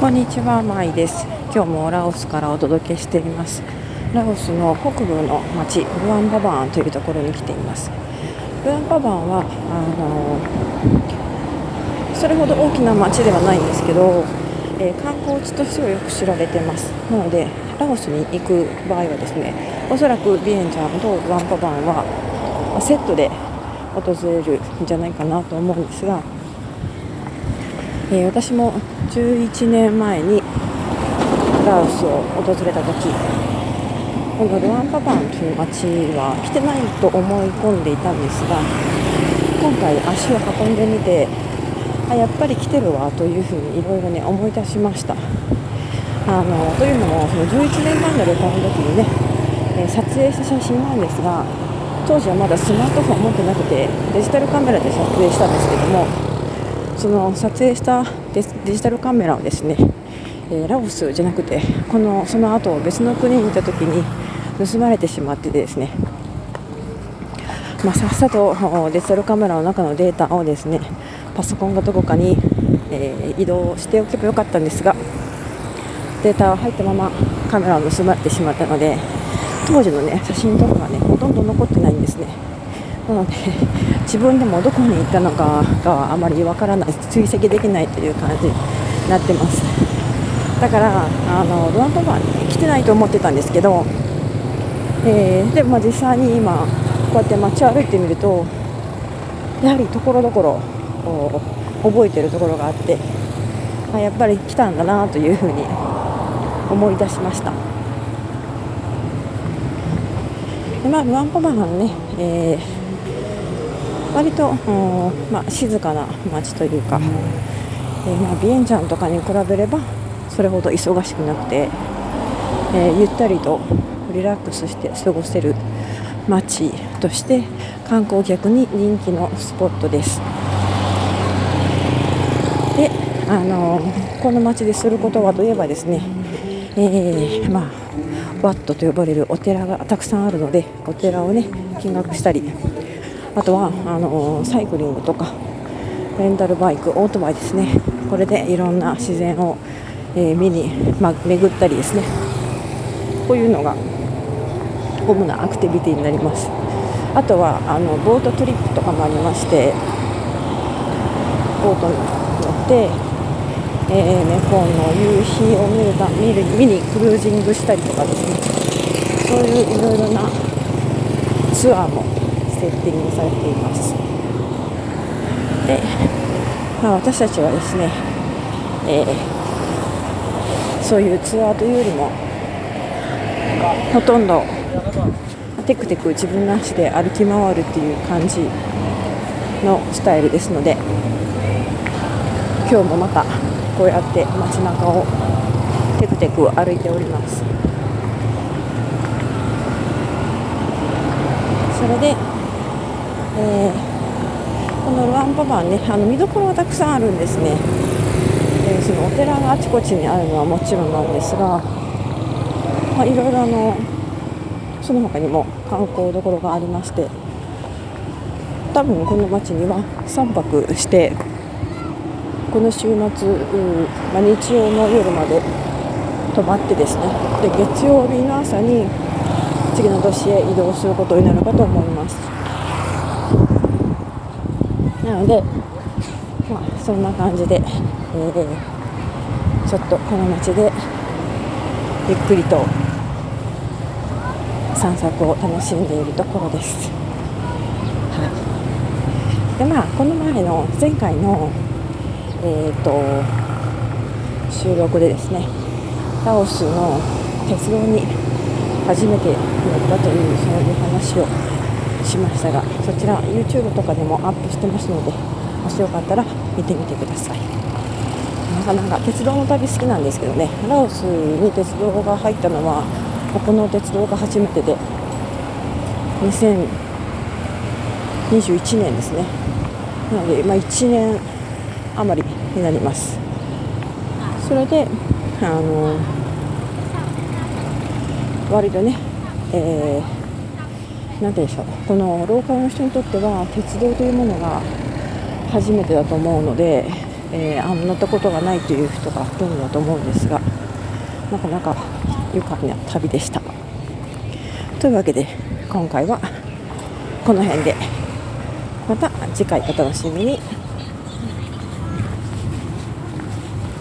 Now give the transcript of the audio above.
こんにちは、まいです。今日もラオスからお届けしています。ラオスの北部の町、ルアンババーンというところに来ています。ルアンババーンはあのそれほど大きな町ではないんですけど、えー、観光地としてはよく知られてます。なので、ラオスに行く場合はですね、おそらくビエンチャンとルアンババーンはセットで訪れるんじゃないかなと思うんですが、えー、私も11年前にラオスを訪れた時このルアンパパンという町は来てないと思い込んでいたんですが今回足を運んでみてあやっぱり来てるわというふうにいろいろね思い出しました。あのというのもその11年前の旅行の時にね、え、撮影した写真なんですが当時はまだスマートフォン持ってなくてデジタルカメラで撮影したんですけどもその撮影したデジタルカメラをですね、え、ラオスじゃなくてこのその後別の国にいた時に盗まれてしまってですね、まあ、さっさとデジタルカメラの中のデータをですねパソコンがどこかに、え、移動しておけばよかったんですがデータは入ったままカメラを盗まれてしまったので当時の、ね、写真とかが、ね、ほとんど残ってないんですね。なので自分でもどこに行ったのかがあまりわからない追跡できないという感じになってます。だからあのドアントバーに来てないと思ってたんですけど、えー、でも実際に今こうやって街を歩いてみるとやはりところどころ覚えてるところがあってあやっぱり来たんだなというふうに思い出しました。でまあルアンパバーンね、えー割と、まあ、静かな街というか、えー、まあ、ビエンチャンとかに比べればそれほど忙しくなくて、えー、ゆったりとリラックスして過ごせる街として観光客に人気のスポットです。で、あのー、この街ですることはといえばですね、えー、まあワットと呼ばれるお寺がたくさんあるのでお寺をね見学したりあとはあのサイクリングとかレンタルバイクオートバイですね。これでいろんな自然を、えー、見に、まあ、巡ったりですね。こういうのが主なアクティビティになります。あとはあのボートトリップとかもありましてボートに乗って、えー、メコンの夕日を見るた見る見にクルージングしたりとかですね。そういういろいろなツアーもセッティングされています。で、まあ、私たちはですね、えー、そういうツアーというよりもほとんどテクテク自分の足で歩き回るっていう感じのスタイルですので今日もまたこうやって街中をテクテク歩いております。それでえー、このルアンパパンねあの見どころはたくさんあるんですね、えー、そのお寺があちこちにあるのはもちろんなんですが、まあ、いろいろあのその他にも観光どころがありまして多分この町には3泊してこの週末、まあ、日曜の夜まで泊まってですねで月曜日の朝に次の年へ移動することになるかと思います。なので、まあ、そんな感じで、えー、ちょっとこの街でゆっくりと散策を楽しんでいるところです。でまあこの前の前回の、えーと、収録でですねラオスの鉄道に初めて乗ったというそういう話をしましたがそちら YouTube とかでもアップしてますのでもしよかったら見てみてください。なかなか鉄道の旅好きなんですけどねラオスに鉄道が入ったのはここの鉄道が初めてで2021年ですね。なので、まあ、1年余りになります。それであの割とね、えー何て言うんでしょう。このローカルの人にとっては鉄道というものが初めてだと思うのでえー、あ乗ったことがないという人がほとんどだと思うんですがなかなか愉快な旅でした。というわけで今回はこの辺で。また次回お楽しみに。